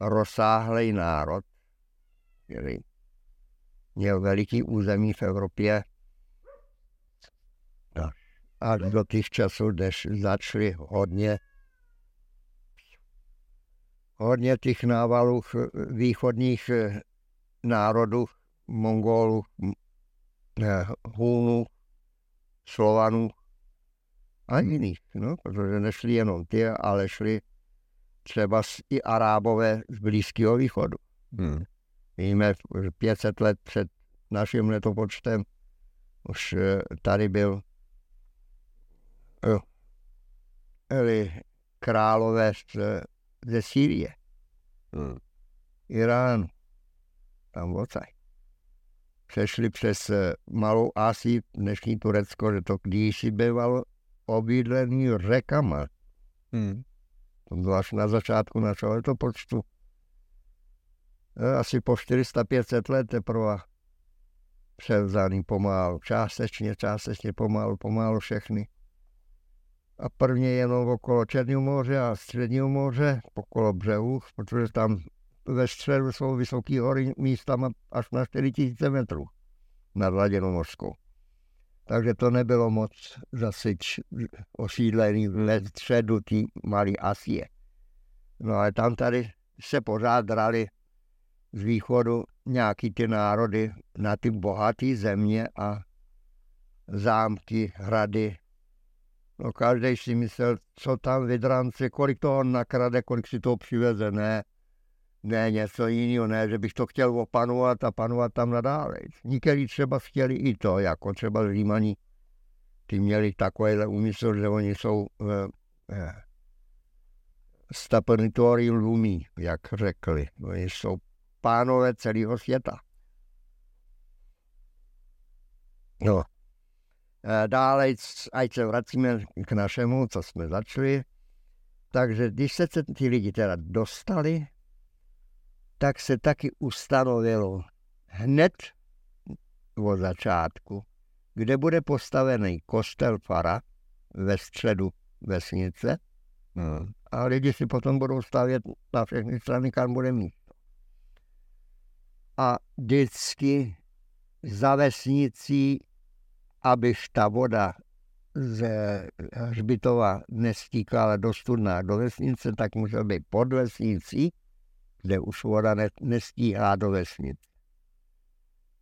rozsáhlý národ, který měl veliký území v Evropě. A do těch časů, než začali hodně hodně těch návalů východních eh, národů, Mongolů, eh, Hunů, Slovanů a jiných, no, protože nešli jenom ty, ale šli třeba i Arábové z Blízkého východu. Hmm. Víme, že 500 let před naším letopočtem už eh, tady byl uh, králové z, ze Sýrie, hmm. Iránu, tam odsaď. Přešli přes eh, Malou Asii, dnešní Turecko, že to když bývalo obydlený řekama. Hmm. To bylo až na začátku našeho letopočtu. Eh, asi po 400-500 let teprve převzaný pomalu, částečně, částečně pomalu, pomalu všechny. A prvně jenom okolo Černého moře a Středního moře, okolo břehu, protože tam ve středu jsou vysoké hory místa až na 4000 metrů nad hladinou mořskou. Takže to nebylo moc zasyč osídlený ve středu té malé Asie. No ale tam tady se pořád drali z východu nějaký ty národy na ty bohaté země a zámky, hrady. No každý si myslel, co tam vydrance, kolik toho nakrade, kolik si toho přiveze, ne. Ne, něco jiného, ne, že bych to chtěl opanovat a panovat tam nadále. Někteří třeba chtěli i to, jako třeba Římaní. Ty měli takovýhle úmysl, že oni jsou eh, eh, stapenitori lumí, jak řekli. Oni jsou pánové celého světa. No. E, dále, ať se vracíme k našemu, co jsme začali. Takže když se ty lidi teda dostali, tak se taky ustanovilo hned od začátku, kde bude postavený kostel Fara ve středu vesnice hmm. a lidi si potom budou stavět na všechny strany, kam bude mít a vždycky za vesnicí, aby ta voda z hřbitova nestíkala do studna do vesnice, tak musel být pod vesnicí, kde už voda ne, nestíhá do vesnice.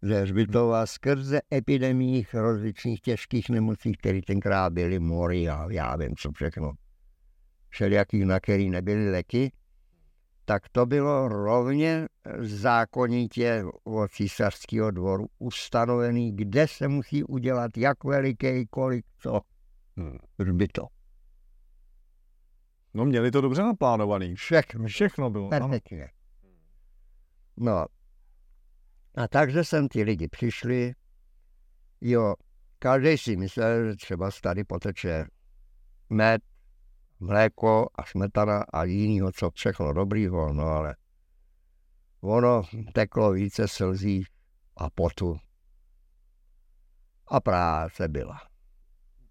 Ze hřbitova skrze epidemích rozličných těžkých nemocí, které tenkrát byly mory a já vím co všechno. Všelijaký, na který nebyly léky, tak to bylo rovně zákonitě od císařského dvoru ustanovený, kde se musí udělat, jak veliký, kolik, co. Hmm. to. No měli to dobře naplánovaný. Všechno. Všechno bylo. Perfektně. No. A takže sem ty lidi přišli. Jo, každý si myslel, že třeba tady poteče med, mléko a smetana a jinýho, co všechno dobrýho, no ale ono teklo více slzí a potu. A práce byla.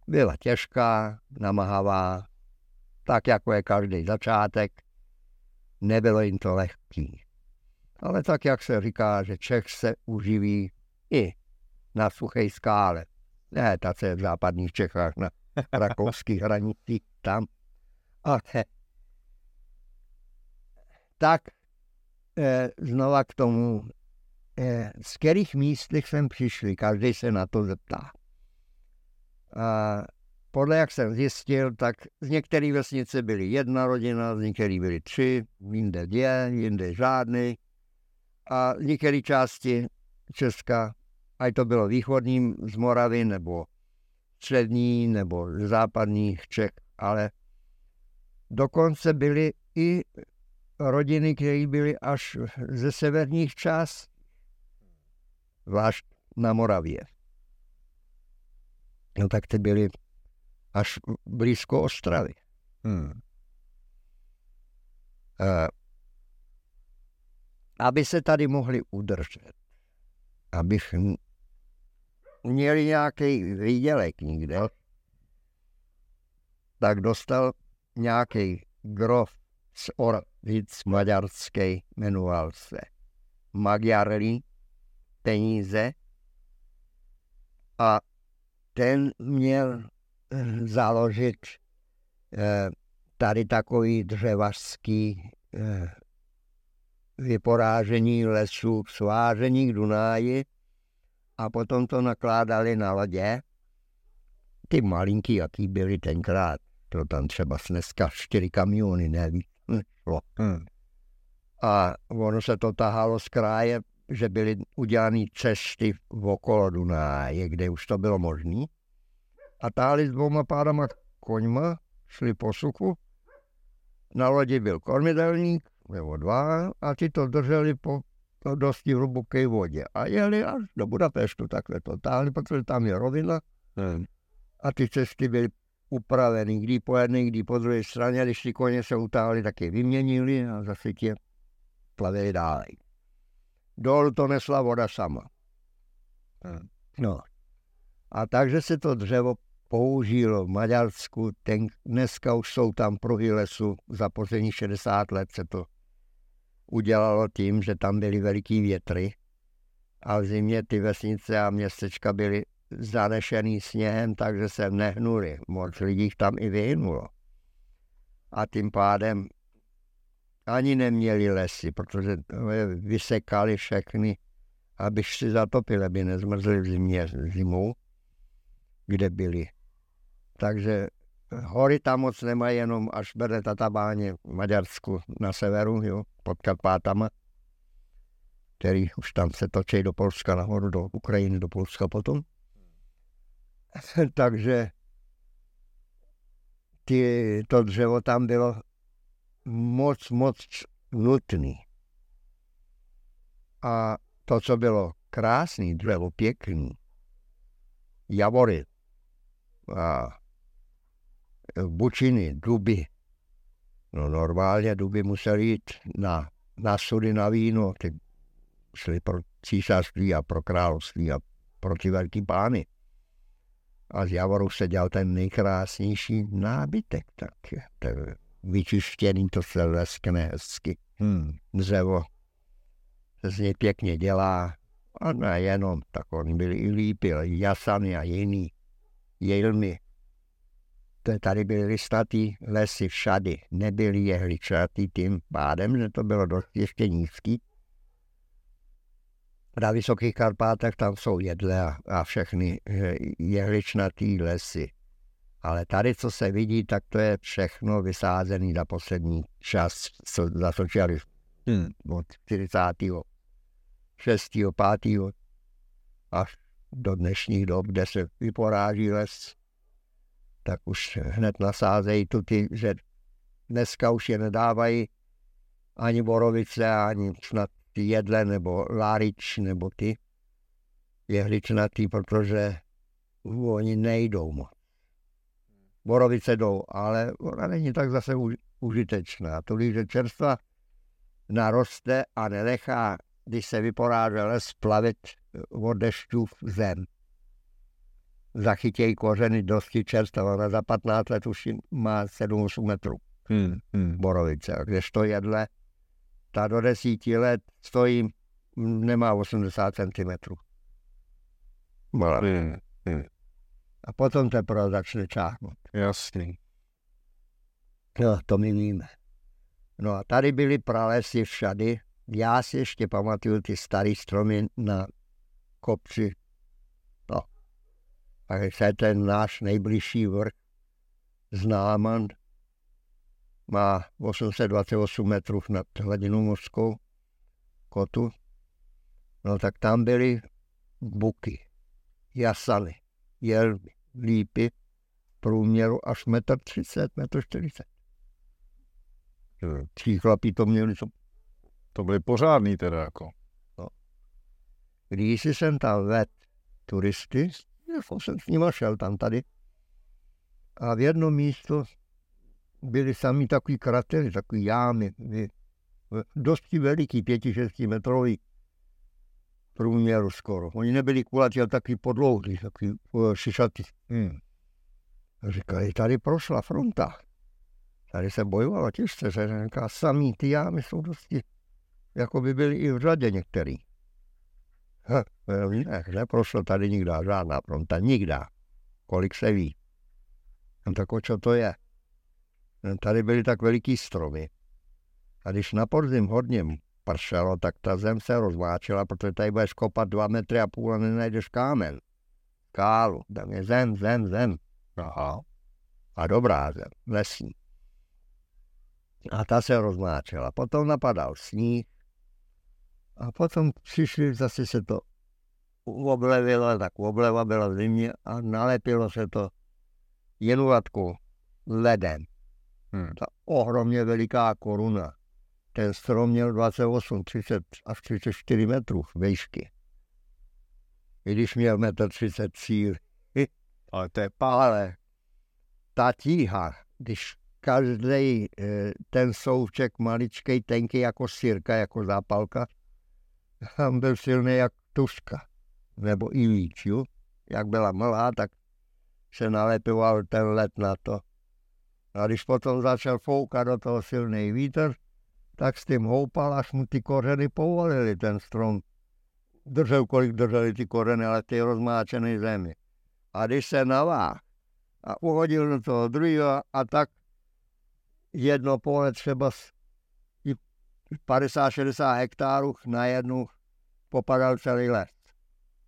Byla těžká, namahavá, tak jako je každý začátek. nebylo jim to lehký. Ale tak, jak se říká, že Čech se uživí i na suché skále. Ne, ta se v západních Čechách, na rakouských hranicích, tam. Ale tak eh, znova k tomu, eh, z kterých místech jsem přišli, každý se na to zeptá. A podle jak jsem zjistil, tak z některé vesnice byly jedna rodina, z některých byly tři, jinde dvě, jinde žádný. A z některé části Česka, ať to bylo východním z Moravy, nebo střední, nebo západních Čech, ale dokonce byly i rodiny, které byly až ze severních částí, zvlášť na Moravě. No tak ty byly až blízko Ostravy. Hmm. Uh, aby se tady mohli udržet, abych měli nějaký výdělek někde, tak dostal nějaký grof z Orvic maďarský, jmenoval se Magyarli, peníze a ten měl založit eh, tady takový dřevařský eh, vyporážení lesů, svážení k Dunáji a potom to nakládali na lodě. Ty malinký, jaký byly tenkrát, to tam třeba dneska čtyři kamiony, ne víc. Hmm. A ono se to tahalo z kraje že byly udělány cesty v okolo Dunáje, kde už to bylo možné. A táhli s dvouma pádama koňma, šli po suchu. Na lodi byl kormidelník, nebo dva, a ti to drželi po dosti hluboké vodě. A jeli až do Budapeštu, takhle to táhli, protože tam je rovina. Hmm. A ty cesty byly upraveny, kdy po jedné, kdy po druhé straně, když ty koně se utáhli, tak je vyměnili a zase tě plavili dále. Dol to nesla voda sama. Hmm. No. A takže se to dřevo použilo v Maďarsku. Ten, dneska už jsou tam pruhy lesu. Za poslední 60 let se to udělalo tím, že tam byly veliký větry a v zimě ty vesnice a městečka byly zanešený sněhem, takže se nehnuli. Moc lidí tam i vyhnulo. A tím pádem ani neměli lesy, protože vysekali všechny, aby si zatopili, aby nezmrzli v zimě, zimou, kde byli. Takže hory tam moc nemají, jenom až bere Tatabáně v Maďarsku na severu, jo, pod Karpátama, který už tam se točí do Polska nahoru, do Ukrajiny, do Polska potom. Takže ty, to dřevo tam bylo moc, moc nutný. A to, co bylo krásný, dřevo pěkný, javory a bučiny, duby. No normálně duby museli jít na, na sudy na víno, ty šli pro císařství a pro království a pro ty velký pány. A z javoru se dělal ten nejkrásnější nábytek. Tak to vyčištěný, to se leskne hezky. Hmm. Dřevo se z něj pěkně dělá. A ne jenom, tak oni byli i lípy, jasany a jiný. Jelmy. To tady byly listnatý lesy všady, nebyly jehličatý tím pádem, že to bylo dost ještě nízký. Na Vysokých Karpátech tam jsou jedle a, a všechny eh, jehličnatý lesy. Ale tady, co se vidí, tak to je všechno vysázený na poslední čas co za socialismu. Hmm. Od 46. 5. až do dnešních dob, kde se vyporáží les, tak už hned nasázejí tu ty, že dneska už je nedávají ani borovice, ani snad ty jedle, nebo lárič, nebo ty jehličnatý, protože oni nejdou moc borovice jdou, ale ona není tak zase užitečná. Tolik, že čerstva naroste a nenechá, když se vyporáže les, plavit od dešťů v zem. Zachytějí kořeny dosti čerstva, ona za 15 let už má 7-8 metrů. Hmm, hmm. Borovice, kdežto jedle ta do desíti let stojí, nemá 80 cm. Malá. A potom teprve začne čáhnout. Jasný. No, to my víme. No a tady byly pralesy všady. Já si ještě pamatuju ty staré stromy na kopci. No. Takže ten náš nejbližší vrch Známan má 828 metrů nad hladinou mořskou kotu. No tak tam byly buky, jasany, jelby, lípy, průměru až 1,30 m, 1,40 m. Tří chlapí to měli, co To byly pořádný teda jako. Když jsem tam vedl turisty, jako jsem s nimi šel tam tady, a v jedno místo byly sami takový kratery, takový jámy, vy- dosti veliký, pěti, šesti metrový průměru skoro. Oni nebyli kulatí, ale taky podlouhlí, takový uh, šišatý. Hmm. Říkali, tady prošla fronta. Tady se bojovalo těžce, že říká, samý ty jámy jsou dosti, jako by byly i v řadě některý. Ha, ne, neprošlo tady nikde žádná fronta, nikde. Kolik se ví. No tak o čo to je? Tady byly tak veliký stromy. A když na podzim hodně pršelo, tak ta zem se rozváčela, protože tady budeš kopat dva metry a půl a nenajdeš kámen. Kálu, tam je zem, zem, zem. Aha. A dobrá zem, lesní. A ta se rozmáčela. Potom napadal sníh. A potom přišli, zase se to oblevilo, tak obleva byla v zimě a nalepilo se to jenulatkou ledem. Hmm. Ta ohromně veliká koruna. Ten strom měl 28, 30 až 34 metrů výšky. I když měl 1,30 m cíl. Ale to je pá... Ale ta tíha, když každý ten souček maličkej, tenký jako sírka, jako zápalka, tam byl silný jak tuška, nebo i víc, jo? Jak byla mlhá, tak se nalepoval ten led na to. A když potom začal foukat do toho silný vítr, tak s tím houpal, až mu ty kořeny povolili ten strom. Držel, kolik drželi ty kořeny, ale ty rozmáčené zemi. A když se naváh a uhodil do toho druhého a tak jedno pole třeba z 50-60 hektárů na jednu popadal celý les.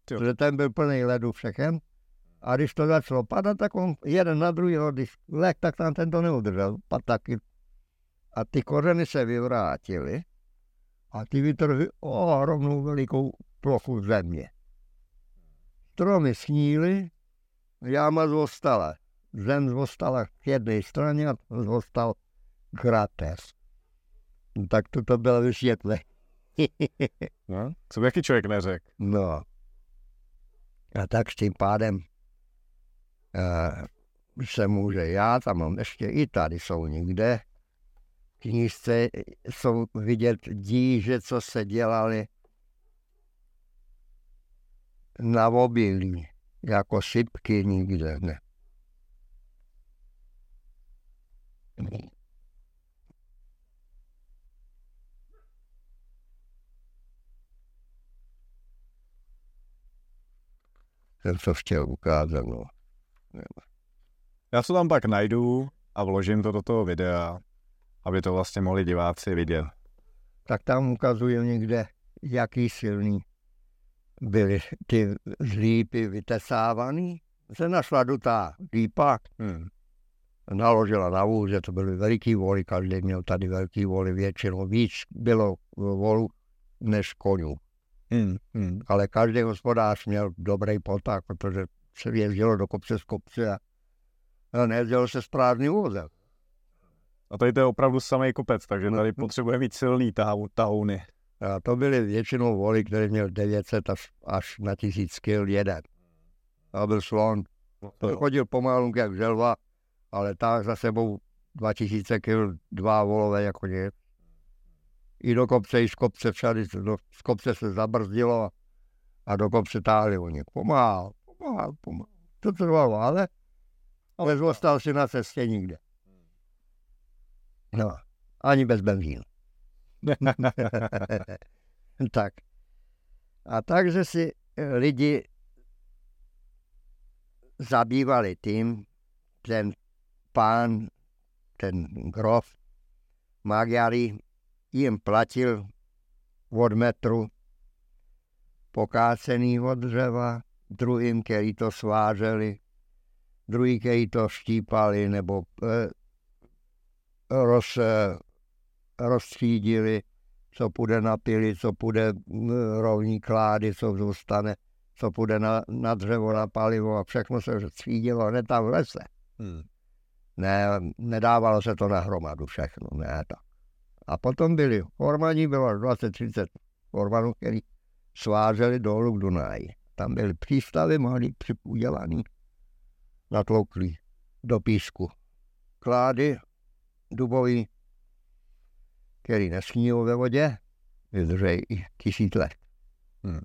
Protože ten byl plný ledu všechen. A když to začalo padat, tak on jeden na druhého, když lek, tak tam ten to neudržel. Pad taky. A ty kořeny se vyvrátily a ty vytrhly ohromnou velikou plochu země. Stromy sníly, jáma zostala. Zem zostala k jedné straně a zostal krater. No, tak to, to bylo vysvětlé. No? Co by jaký člověk neřekl? no. A tak s tím pádem se může já, tam mám ještě i tady jsou někde. Knížce jsou vidět díže, co se dělali na obilí, jako sypky nikde ne. Jsem to chtěl ukázat, no. Já to tam pak najdu a vložím to do toho videa, aby to vlastně mohli diváci vidět. tak tam ukazuje někde, jaký silný byly ty lípy vytesávaný. Se našla dutá lípa, Hmm. naložila na vůze, to byly veliký voly, každý měl tady velký voly, většinou víc bylo volů než konů. Hmm. Hmm. Ale každý hospodář měl dobrý poták, protože se jezdilo do kopce z kopce a, a nejezdilo se s prázdným vozem. A tady to je opravdu samý kopec, takže No. tady potřebuje mít silný tahou, tahouny. A to byly většinou voly, které měl 900 až, až na 1000 kg jeden. A byl slon. To chodil pomalu jak želva, ale tak za sebou 2000 kg dva volové jako ně. I do kopce, i z kopce všady, do, z kopce se zabrzdilo a, a do kopce táhli oni. Pomáhal, pomáhal. To trvalo, ale, ale zůstal si na cestě nikde. No, ani bez benzínu. tak. A takže si lidi zabývali tím, ten pán, ten grof Magyari jim platil od metru pokácenýho dřeva, druhým, který to sváželi, druhý, který to štípali nebo eh, roz, eh, rozstřídili, co půjde na pily, co půjde hm, rovní klády, co zůstane, co půjde na, na dřevo, na palivo a všechno se střídilo hned tam v lese. Hmm. Ne, nedávalo se to na hromadu všechno, ne tak. A potom byli Ormani, bylo 20-30 Ormanů, který sváželi dolů k Dunaji. Tam byly přístavy malý udělaný, natlouklý do písku. Klády dubový, který nesníjí ve vodě, vydržej i tisíc let. Hmm.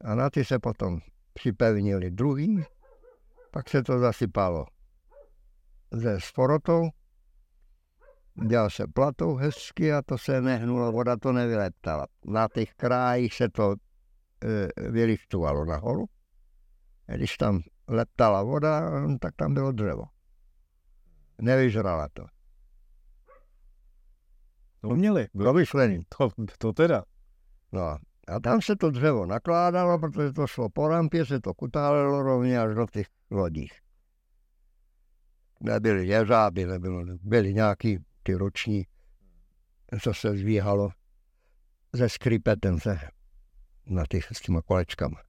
A na ty se potom připevnili druhý, pak se to zasypalo ze sporotou, dělal se platou hezky a to se nehnulo, voda to nevyleptala. Na těch krájích se to vyliftovalo nahoru. A když tam leptala voda, tak tam bylo dřevo. Nevyžrala to. To měli. Bylo myšlený. To, to teda. No a tam se to dřevo nakládalo, protože to šlo po rampě, se to kutálilo rovně až do těch lodích. Nebyly jeřáby, nebylo, byly nějaký ty roční, co se zvíhalo ze skripetem se na těch s těma kolečkama.